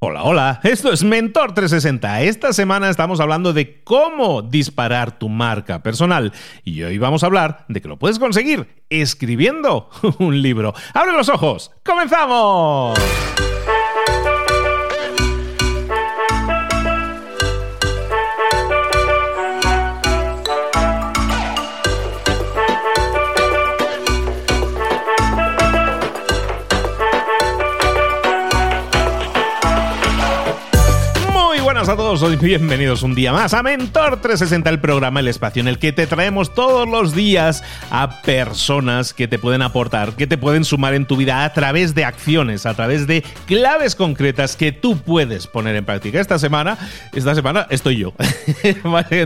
Hola, hola, esto es Mentor 360. Esta semana estamos hablando de cómo disparar tu marca personal y hoy vamos a hablar de que lo puedes conseguir escribiendo un libro. ¡Abre los ojos! ¡Comenzamos! A todos, hoy bienvenidos un día más a Mentor 360, el programa, el espacio en el que te traemos todos los días a personas que te pueden aportar, que te pueden sumar en tu vida a través de acciones, a través de claves concretas que tú puedes poner en práctica. Esta semana, esta semana estoy yo,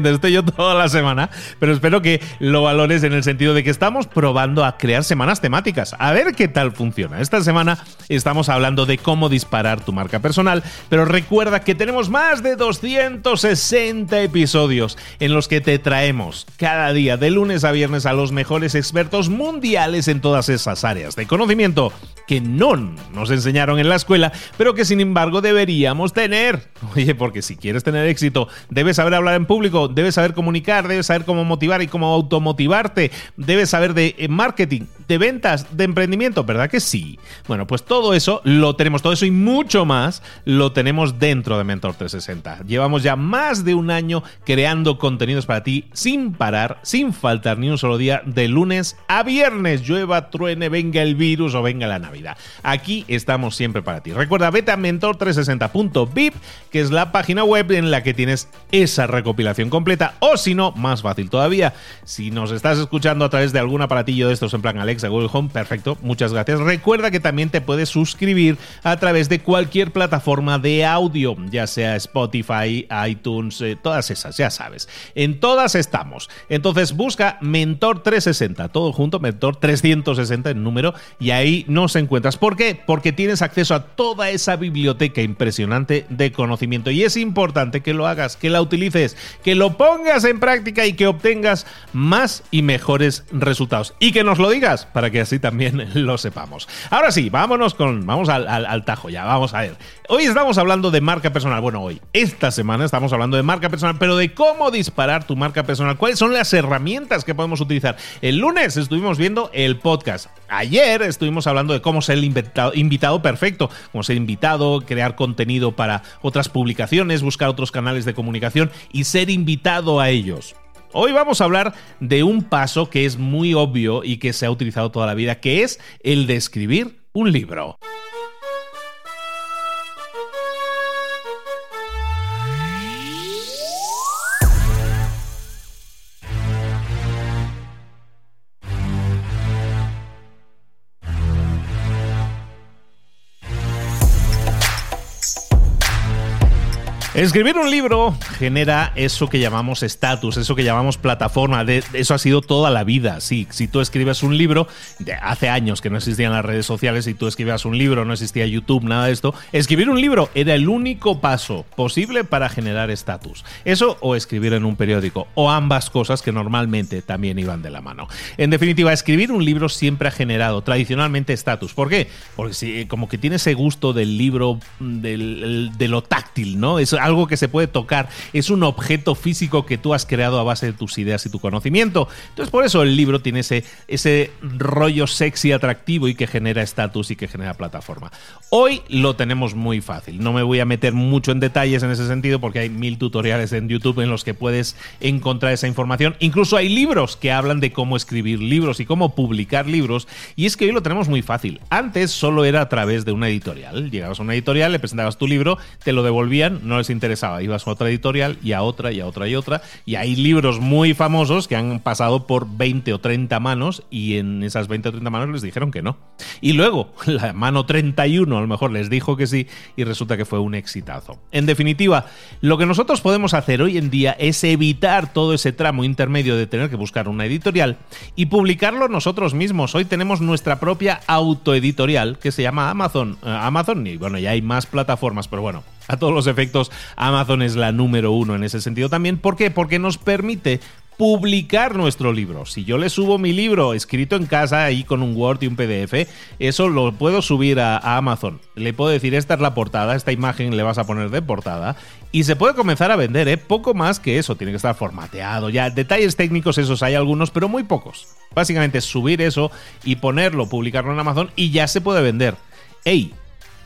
estoy yo toda la semana, pero espero que lo valores en el sentido de que estamos probando a crear semanas temáticas, a ver qué tal funciona. Esta semana estamos hablando de cómo disparar tu marca personal, pero recuerda que tenemos más de 260 episodios en los que te traemos cada día de lunes a viernes a los mejores expertos mundiales en todas esas áreas de conocimiento que no nos enseñaron en la escuela, pero que sin embargo deberíamos tener. Oye, porque si quieres tener éxito, debes saber hablar en público, debes saber comunicar, debes saber cómo motivar y cómo automotivarte, debes saber de eh, marketing, de ventas, de emprendimiento, ¿verdad que sí? Bueno, pues todo eso lo tenemos, todo eso y mucho más lo tenemos dentro de Mentor 360. Llevamos ya más de un año creando contenidos para ti sin parar, sin faltar ni un solo día, de lunes a viernes. Llueva, truene, venga el virus o venga la Navidad. Aquí estamos siempre para ti. Recuerda, vete a mentor360.vip, que es la página web en la que tienes esa recopilación completa. O si no, más fácil todavía, si nos estás escuchando a través de algún aparatillo de estos en plan Alexa, Google Home, perfecto, muchas gracias. Recuerda que también te puedes suscribir a través de cualquier plataforma de audio, ya sea Spotify, Spotify, iTunes, eh, todas esas, ya sabes. En todas estamos. Entonces busca Mentor 360, todo junto, Mentor 360 en número, y ahí nos encuentras. ¿Por qué? Porque tienes acceso a toda esa biblioteca impresionante de conocimiento. Y es importante que lo hagas, que la utilices, que lo pongas en práctica y que obtengas más y mejores resultados. Y que nos lo digas para que así también lo sepamos. Ahora sí, vámonos con. Vamos al, tajo ya, vamos a ver. Hoy estamos hablando de marca personal. Bueno, hoy, esta semana estamos hablando de marca personal, pero de cómo disparar tu marca personal. ¿Cuáles son las herramientas que podemos utilizar? El lunes estuvimos viendo el podcast. Ayer estuvimos hablando de cómo ser el invitado perfecto, cómo ser invitado, crear contenido para otras publicaciones, buscar otros canales de comunicación y ser invitado a ellos. Hoy vamos a hablar de un paso que es muy obvio y que se ha utilizado toda la vida, que es el de escribir un libro. Escribir un libro genera eso que llamamos estatus, eso que llamamos plataforma. De, eso ha sido toda la vida. Sí, si tú escribes un libro, de hace años que no existían las redes sociales, si tú escribías un libro, no existía YouTube, nada de esto. Escribir un libro era el único paso posible para generar estatus. Eso o escribir en un periódico, o ambas cosas que normalmente también iban de la mano. En definitiva, escribir un libro siempre ha generado tradicionalmente estatus. ¿Por qué? Porque si, como que tiene ese gusto del libro, de lo táctil, ¿no? Eso algo que se puede tocar, es un objeto físico que tú has creado a base de tus ideas y tu conocimiento. Entonces por eso el libro tiene ese, ese rollo sexy, atractivo y que genera estatus y que genera plataforma. Hoy lo tenemos muy fácil, no me voy a meter mucho en detalles en ese sentido porque hay mil tutoriales en YouTube en los que puedes encontrar esa información. Incluso hay libros que hablan de cómo escribir libros y cómo publicar libros y es que hoy lo tenemos muy fácil. Antes solo era a través de una editorial. Llegabas a una editorial, le presentabas tu libro, te lo devolvían, no les interesaba. Ibas a otra editorial y a otra y a otra y otra. Y hay libros muy famosos que han pasado por 20 o 30 manos y en esas 20 o 30 manos les dijeron que no. Y luego la mano 31 a lo mejor les dijo que sí y resulta que fue un exitazo. En definitiva, lo que nosotros podemos hacer hoy en día es evitar todo ese tramo intermedio de tener que buscar una editorial y publicarlo nosotros mismos. Hoy tenemos nuestra propia autoeditorial que se llama Amazon. Eh, Amazon y bueno, ya hay más plataformas, pero bueno, a todos los efectos, Amazon es la número uno en ese sentido también. ¿Por qué? Porque nos permite publicar nuestro libro. Si yo le subo mi libro escrito en casa ahí con un Word y un PDF, eso lo puedo subir a, Amazon. Le puedo decir, esta es la portada, esta imagen le vas a poner de portada y se puede comenzar a vender, ¿eh? Poco más que eso, tiene que estar formateado. Ya, detalles técnicos, esos hay algunos, pero muy pocos. Básicamente subir eso y ponerlo, publicarlo en Amazon y ya se puede vender. ¡Ey!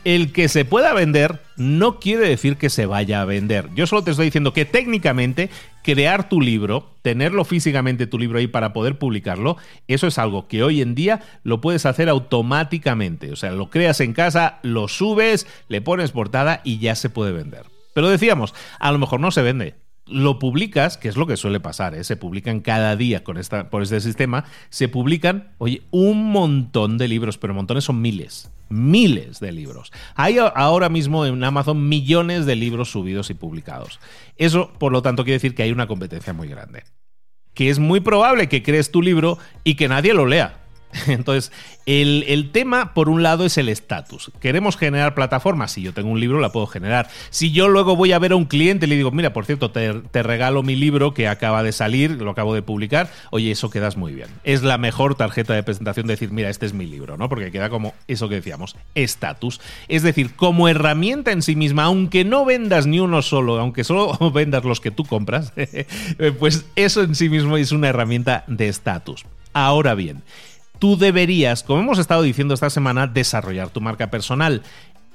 El que se pueda vender no quiere decir que se vaya a vender. Yo solo te estoy diciendo que técnicamente crear tu libro, tenerlo físicamente tu libro ahí para poder publicarlo, eso es algo que hoy en día lo puedes hacer automáticamente. O sea, lo creas en casa, lo subes, le pones portada y ya se puede vender. Pero decíamos, a lo mejor no se vende lo publicas, que es lo que suele pasar, ¿eh? se publican cada día con esta, por este sistema, se publican, oye, un montón de libros, pero montones son miles, miles de libros. Hay ahora mismo en Amazon millones de libros subidos y publicados. Eso, por lo tanto, quiere decir que hay una competencia muy grande. Que es muy probable que crees tu libro y que nadie lo lea. Entonces, el, tema, por un lado, es el estatus. Queremos generar plataformas. Si yo tengo un libro, la puedo generar. Si yo luego voy a ver a un cliente y le digo, mira, por cierto, te, regalo mi libro que acaba de salir, lo acabo de publicar, oye, eso quedas muy bien. Es la mejor tarjeta de presentación de decir, mira, este es mi libro, ¿no? Porque queda como eso que decíamos, estatus. Es decir, como herramienta en sí misma, aunque no vendas ni uno solo, aunque solo vendas los que tú compras, pues eso en sí mismo es una herramienta de estatus. Ahora bien, tú deberías, como hemos estado diciendo esta semana, desarrollar tu marca personal.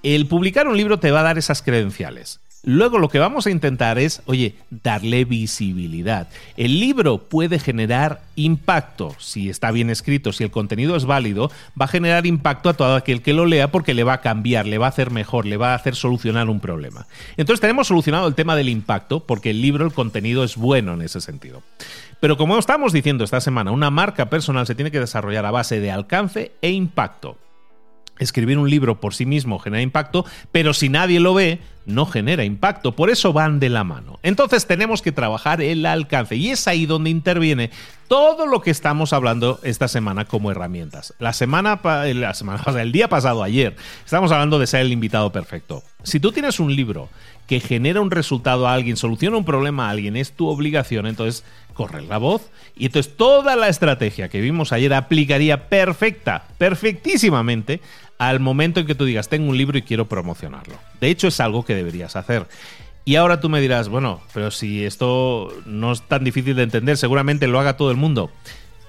El publicar un libro te va a dar esas credenciales. Luego lo que vamos a intentar es, oye, darle visibilidad. El libro puede generar impacto, si está bien escrito, si el contenido es válido, va a generar impacto a todo aquel que lo lea porque le va a cambiar, le va a hacer mejor, le va a hacer solucionar un problema. Entonces tenemos solucionado el tema del impacto porque el libro, el contenido es bueno en ese sentido. Pero como estamos diciendo esta semana, una marca personal se tiene que desarrollar a base de alcance e impacto. Escribir un libro por sí mismo genera impacto, pero si nadie lo ve, no genera impacto. Por eso van de la mano. Entonces tenemos que trabajar el alcance y es ahí donde interviene todo lo que estamos hablando esta semana como herramientas. La semana, la semana el día pasado, ayer, estamos hablando de ser el invitado perfecto. Si tú tienes un libro que genera un resultado a alguien, soluciona un problema a alguien, es tu obligación, entonces corre la voz. Y entonces toda la estrategia que vimos ayer aplicaría perfecta, perfectísimamente al momento en que tú digas, tengo un libro y quiero promocionarlo. De hecho, es algo que deberías hacer. Y ahora tú me dirás, bueno, pero si esto no es tan difícil de entender, seguramente lo haga todo el mundo.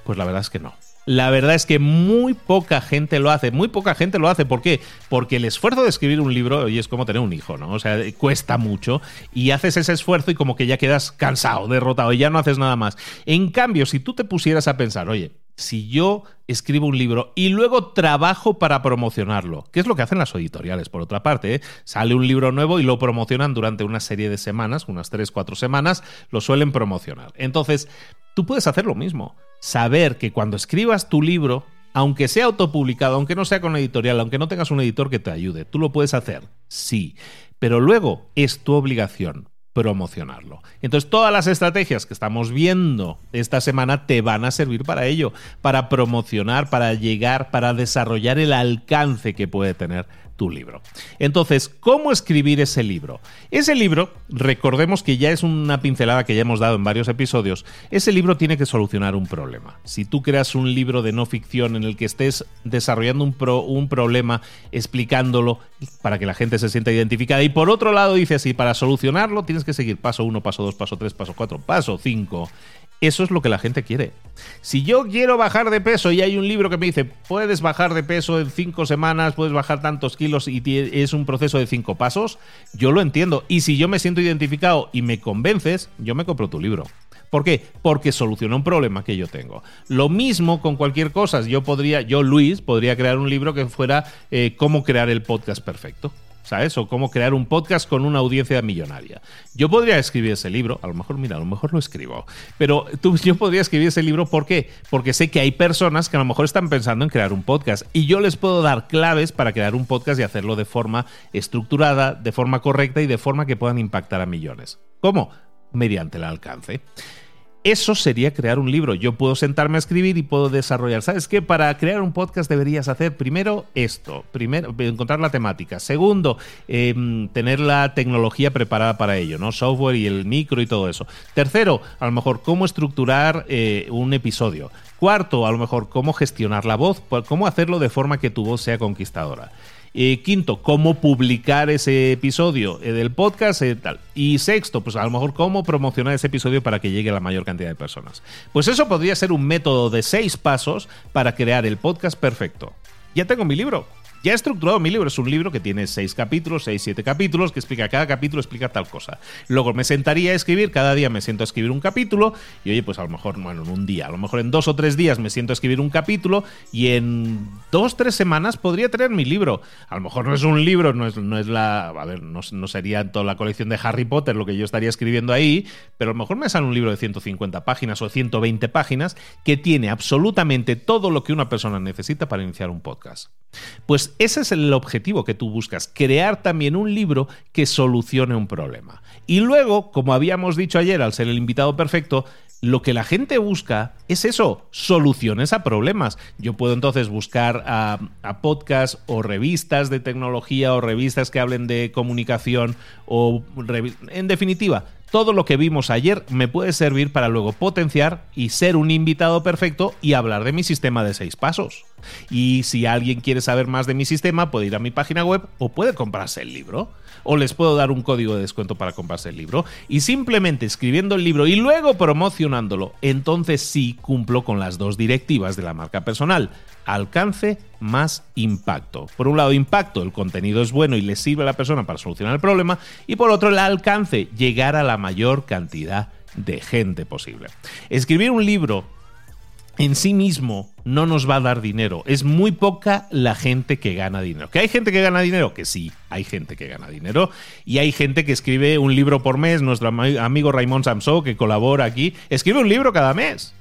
Pues la verdad es que no. La verdad es que muy poca gente lo hace, muy poca gente lo hace. ¿Por qué? Porque el esfuerzo de escribir un libro, oye, es como tener un hijo, ¿no? O sea, cuesta mucho y haces ese esfuerzo y como que ya quedas cansado, derrotado y ya no haces nada más. En cambio, si tú te pusieras a pensar, oye, si yo escribo un libro y luego trabajo para promocionarlo, que es lo que hacen las editoriales, por otra parte, ¿eh? sale un libro nuevo y lo promocionan durante una serie de semanas, unas 3, 4 semanas, lo suelen promocionar. Entonces, tú puedes hacer lo mismo, saber que cuando escribas tu libro, aunque sea autopublicado, aunque no sea con editorial, aunque no tengas un editor que te ayude, tú lo puedes hacer, sí, pero luego es tu obligación promocionarlo. Entonces todas las estrategias que estamos viendo esta semana te van a servir para ello, para promocionar, para llegar, para desarrollar el alcance que puede tener tu libro. Entonces, ¿cómo escribir ese libro? Ese libro, recordemos que ya es una pincelada que ya hemos dado en varios episodios, ese libro tiene que solucionar un problema. Si tú creas un libro de no ficción en el que estés desarrollando un, un problema, explicándolo para que la gente se sienta identificada, y por otro lado dice así, para solucionarlo tienes que seguir paso 1, paso 2, paso 3, paso 4, paso 5, eso es lo que la gente quiere. Si yo quiero bajar de peso y hay un libro que me dice, puedes bajar de peso en cinco semanas, puedes bajar tantos kilos y es un proceso de cinco pasos, yo lo entiendo. Y si yo me siento identificado y me convences, yo me compro tu libro. ¿Por qué? Porque soluciona un problema que yo tengo. Lo mismo con cualquier cosa. Yo podría, yo Luis, podría crear un libro que fuera eh, cómo crear el podcast perfecto. ¿Sabes? O cómo crear un podcast con una audiencia millonaria. Yo podría escribir ese libro, a lo mejor, mira, a lo mejor lo escribo, pero tú, yo podría escribir ese libro, ¿por qué? Porque sé que hay personas que a lo mejor están pensando en crear un podcast y yo les puedo dar claves para crear un podcast y hacerlo de forma estructurada, de forma correcta y de forma que puedan impactar a millones. ¿Cómo? Mediante el alcance. Eso sería crear un libro. Yo puedo sentarme a escribir y puedo desarrollar. ¿Sabes qué? Para crear un podcast deberías hacer primero esto. Primero, encontrar la temática. Segundo, em, tener la tecnología preparada para ello, ¿no? Software y el micro y todo eso. Tercero, a lo mejor cómo estructurar eh, un episodio. Cuarto, a lo mejor cómo gestionar la voz, cómo hacerlo de forma que tu voz sea conquistadora. Eh, quinto, cómo publicar ese episodio eh, del podcast. Eh, tal. Y sexto, pues a lo mejor cómo promocionar ese episodio para que llegue a la mayor cantidad de personas. Pues eso podría ser un método de seis pasos para crear el podcast perfecto. Ya tengo mi libro. Ya he estructurado mi libro, es un libro que tiene seis capítulos, seis, siete capítulos, que explica, cada capítulo explica tal cosa. Luego me sentaría a escribir, cada día me siento a escribir un capítulo, y oye, pues a lo mejor, bueno, en un día, a lo mejor en dos o tres días me siento a escribir un capítulo, y en dos, tres semanas podría tener mi libro. A lo mejor no es un libro, no es, no es la, a ver, no, no sería toda la colección de Harry Potter lo que yo estaría escribiendo ahí, pero a lo mejor me sale un libro de 150 páginas o 120 páginas que tiene absolutamente todo lo que una persona necesita para iniciar un podcast. Pues ese es el objetivo que tú buscas, crear también un libro que solucione un problema. Y luego, como habíamos dicho ayer al ser el invitado perfecto, lo que la gente busca es eso, soluciones a problemas. Yo puedo entonces buscar a, podcasts o revistas de tecnología o revistas que hablen de comunicación o en definitiva, todo lo que vimos ayer me puede servir para luego potenciar y ser un invitado perfecto y hablar de mi sistema de seis pasos. Y si alguien quiere saber más de mi sistema, puede ir a mi página web o puede comprarse el libro. O les puedo dar un código de descuento para comprarse el libro. Y simplemente escribiendo el libro y luego promocionándolo, entonces sí cumplo con las dos directivas de la marca personal alcance más impacto. Por un lado, impacto, el contenido es bueno y le sirve a la persona para solucionar el problema, y por otro, el alcance, llegar a la mayor cantidad de gente posible. Escribir un libro en sí mismo no nos va a dar dinero. Es muy poca la gente que gana dinero. ¿Que hay gente que gana dinero? Que sí, hay gente que gana dinero. Y hay gente que escribe un libro por mes. Nuestro amigo Raymond Samso, que colabora aquí, escribe un libro cada mes.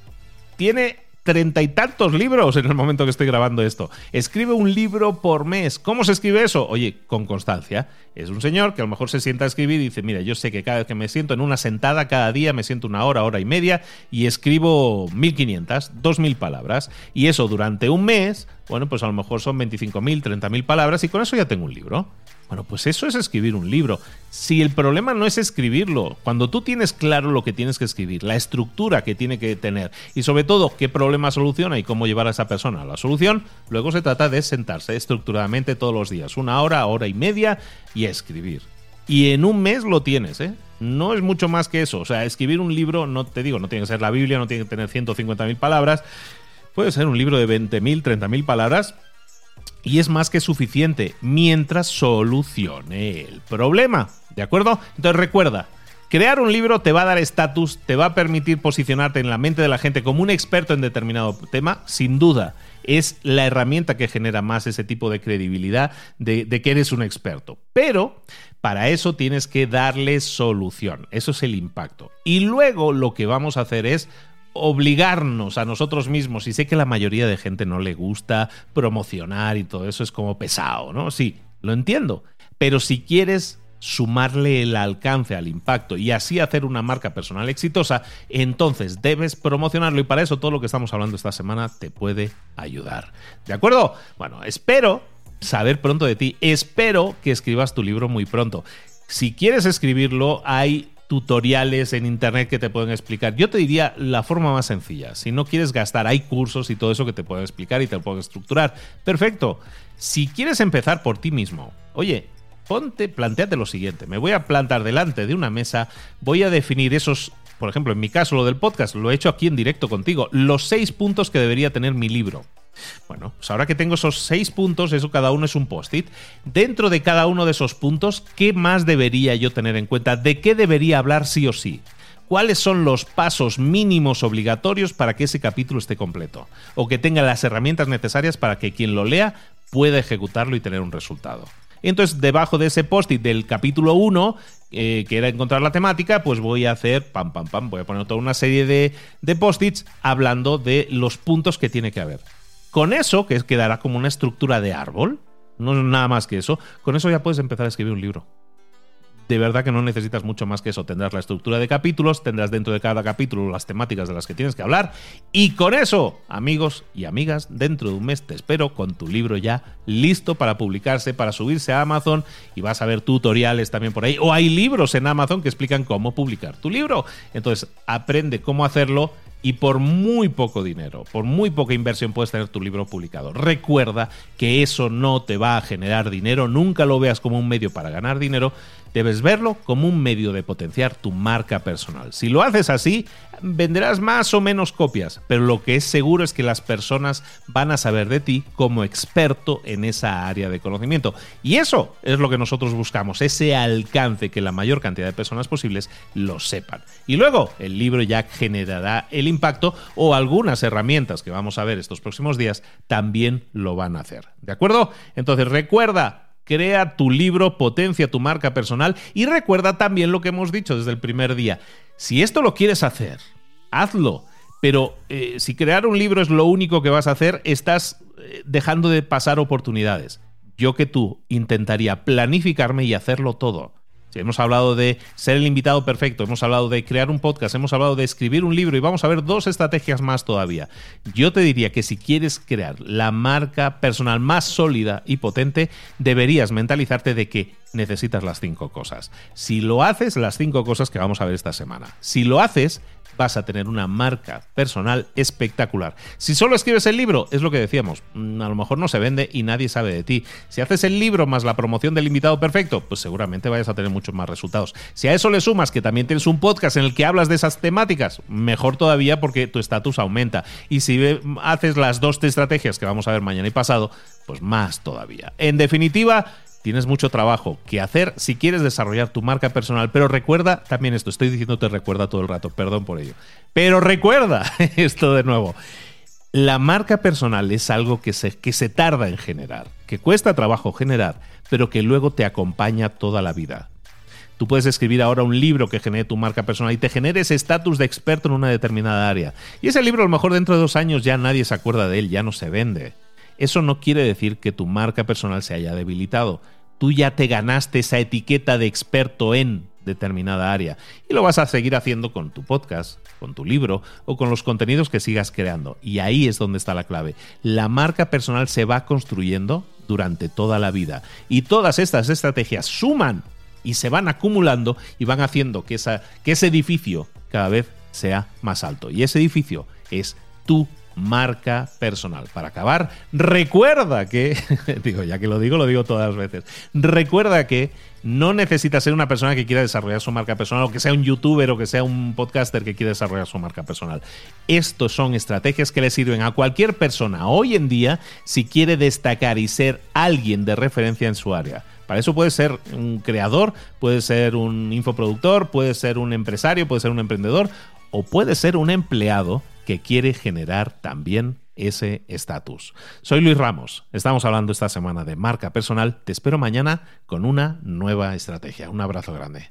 Tiene treinta y tantos libros en el momento que estoy grabando esto. Escribe un libro por mes. ¿Cómo se escribe eso? Oye, con constancia. Es un señor que a lo mejor se sienta a escribir y dice, mira, yo sé que cada vez que me siento en una sentada, cada día me siento una hora, hora y media y escribo 1500, 2000 palabras. Y eso durante un mes, bueno, pues a lo mejor son 25.000, 30.000 palabras y con eso ya tengo un libro. Bueno, pues eso es escribir un libro. Si el problema no es escribirlo, cuando tú tienes claro lo que tienes que escribir, la estructura que tiene que tener y sobre todo qué problema soluciona y cómo llevar a esa persona a la solución, luego se trata de sentarse estructuradamente todos los días, una hora, hora y media y escribir. Y en un mes lo tienes, ¿eh? No es mucho más que eso. O sea, escribir un libro, no te digo, no tiene que ser la Biblia, no tiene que tener 150.000 palabras. Puede ser un libro de 20.000, 30.000 palabras, y es más que suficiente mientras solucione el problema. ¿De acuerdo? Entonces recuerda, crear un libro te va a dar estatus, te va a permitir posicionarte en la mente de la gente como un experto en determinado tema, sin duda. Es la herramienta que genera más ese tipo de credibilidad de, de que eres un experto. Pero para eso tienes que darle solución. Eso es el impacto. Y luego lo que vamos a hacer es obligarnos a nosotros mismos, y sé que la mayoría de gente no le gusta promocionar y todo eso es como pesado, ¿no? Sí, lo entiendo, pero si quieres sumarle el alcance al impacto y así hacer una marca personal exitosa, entonces debes promocionarlo y para eso todo lo que estamos hablando esta semana te puede ayudar. ¿De acuerdo? Bueno, espero saber pronto de ti, espero que escribas tu libro muy pronto. Si quieres escribirlo, hay tutoriales en internet que te pueden explicar. Yo te diría la forma más sencilla. Si no quieres gastar, hay cursos y todo eso que te pueden explicar y te lo pueden estructurar. Perfecto. Si quieres empezar por ti mismo, oye, ponte, planteate lo siguiente. Me voy a plantar delante de una mesa, voy a definir esos por ejemplo, en mi caso, lo del podcast, lo he hecho aquí en directo contigo. Los seis puntos que debería tener mi libro. Bueno, pues ahora que tengo esos seis puntos, eso cada uno es un post-it. Dentro de cada uno de esos puntos, ¿qué más debería yo tener en cuenta? ¿De qué debería hablar sí o sí? ¿Cuáles son los pasos mínimos obligatorios para que ese capítulo esté completo? O que tenga las herramientas necesarias para que quien lo lea pueda ejecutarlo y tener un resultado. entonces, debajo de ese post-it del capítulo 1, eh, que era encontrar la temática, pues voy a hacer, pam, pam, pam, voy a poner toda una serie de, de post-its hablando de los puntos que tiene que haber. Con eso, que quedará como una estructura de árbol, no nada más que eso, con eso ya puedes empezar a escribir un libro. de verdad que no necesitas mucho más que eso. Tendrás la estructura de capítulos, tendrás dentro de cada capítulo las temáticas de las que tienes que hablar y con eso, amigos y amigas, dentro de un mes te espero con tu libro ya listo para publicarse, para subirse a Amazon y vas a ver tutoriales también por ahí. O hay libros en Amazon que explican cómo publicar tu libro. Entonces, aprende cómo hacerlo y por muy poco dinero, por muy poca inversión puedes tener tu libro publicado. Recuerda que eso no te va a generar dinero, nunca lo veas como un medio para ganar dinero, debes verlo como un medio de potenciar tu marca personal. Si lo haces así, venderás más o menos copias, pero lo que es seguro es que las personas van a saber de ti como experto en esa área de conocimiento. Y eso es lo que nosotros buscamos, ese alcance que la mayor cantidad de personas posibles lo sepan. Y luego el libro ya generará el impacto o algunas herramientas que vamos a ver estos próximos días también lo van a hacer. ¿De acuerdo? Entonces recuerda Crea tu libro, potencia tu marca personal y recuerda también lo que hemos dicho desde el primer día. Si esto lo quieres hacer, hazlo. Pero eh, si crear un libro es lo único que vas a hacer, estás eh, dejando de pasar oportunidades. Yo que tú intentaría planificarme y hacerlo todo hemos hablado de ser el invitado perfecto, hemos hablado de crear un podcast, hemos hablado de escribir un libro y vamos a ver dos estrategias más todavía. Yo te diría que si quieres crear la marca personal más sólida y potente, deberías mentalizarte de que necesitas las cinco cosas. Si lo haces, las cinco cosas que vamos a ver esta semana. Si lo haces, vas a tener una marca personal espectacular. Si solo escribes el libro, es lo que decíamos, mm, a lo mejor no se vende y nadie sabe de ti. Si haces el libro más la promoción del invitado perfecto, pues seguramente vayas a tener muchos más resultados. Si a eso le sumas que también tienes un podcast en el que hablas de esas temáticas, mejor todavía porque tu estatus aumenta. Y si haces las dos estrategias que vamos a ver mañana y pasado, pues más todavía. En definitiva, Tienes mucho trabajo que hacer si quieres desarrollar tu marca personal, pero recuerda también esto, estoy diciendo te recuerda todo el rato, perdón por ello. Pero recuerda esto de nuevo. La marca personal es algo que se, que se tarda en generar, que cuesta trabajo generar, pero que luego te acompaña toda la vida. Tú puedes escribir ahora un libro que genere tu marca personal y te genere ese estatus de experto en una determinada área. Y ese libro a lo mejor dentro de dos años ya nadie se acuerda de él, ya no se vende. Eso no quiere decir que tu marca personal se haya debilitado. Tú ya te ganaste esa etiqueta de experto en determinada área y lo vas a seguir haciendo con tu podcast, con tu libro o con los contenidos que sigas creando. Y ahí es donde está la clave. La marca personal se va construyendo durante toda la vida y todas estas estrategias suman y se van acumulando y van haciendo que, ese edificio cada vez sea más alto. Y ese edificio es tu marca personal. Para acabar, recuerda que, digo, ya que lo digo, lo digo todas las veces, recuerda que no necesitas ser una persona que quiera desarrollar su marca personal o que sea un youtuber o que sea un podcaster que quiera desarrollar su marca personal. Estos son estrategias que le sirven a cualquier persona hoy en día si quiere destacar y ser alguien de referencia en su área. Para eso puede ser un creador, puede ser un infoproductor, puede ser un empresario, puede ser un emprendedor o puede ser un empleado que quiere generar también ese estatus. Soy Luis Ramos, estamos hablando esta semana de marca personal, te espero mañana con una nueva estrategia. Un abrazo grande.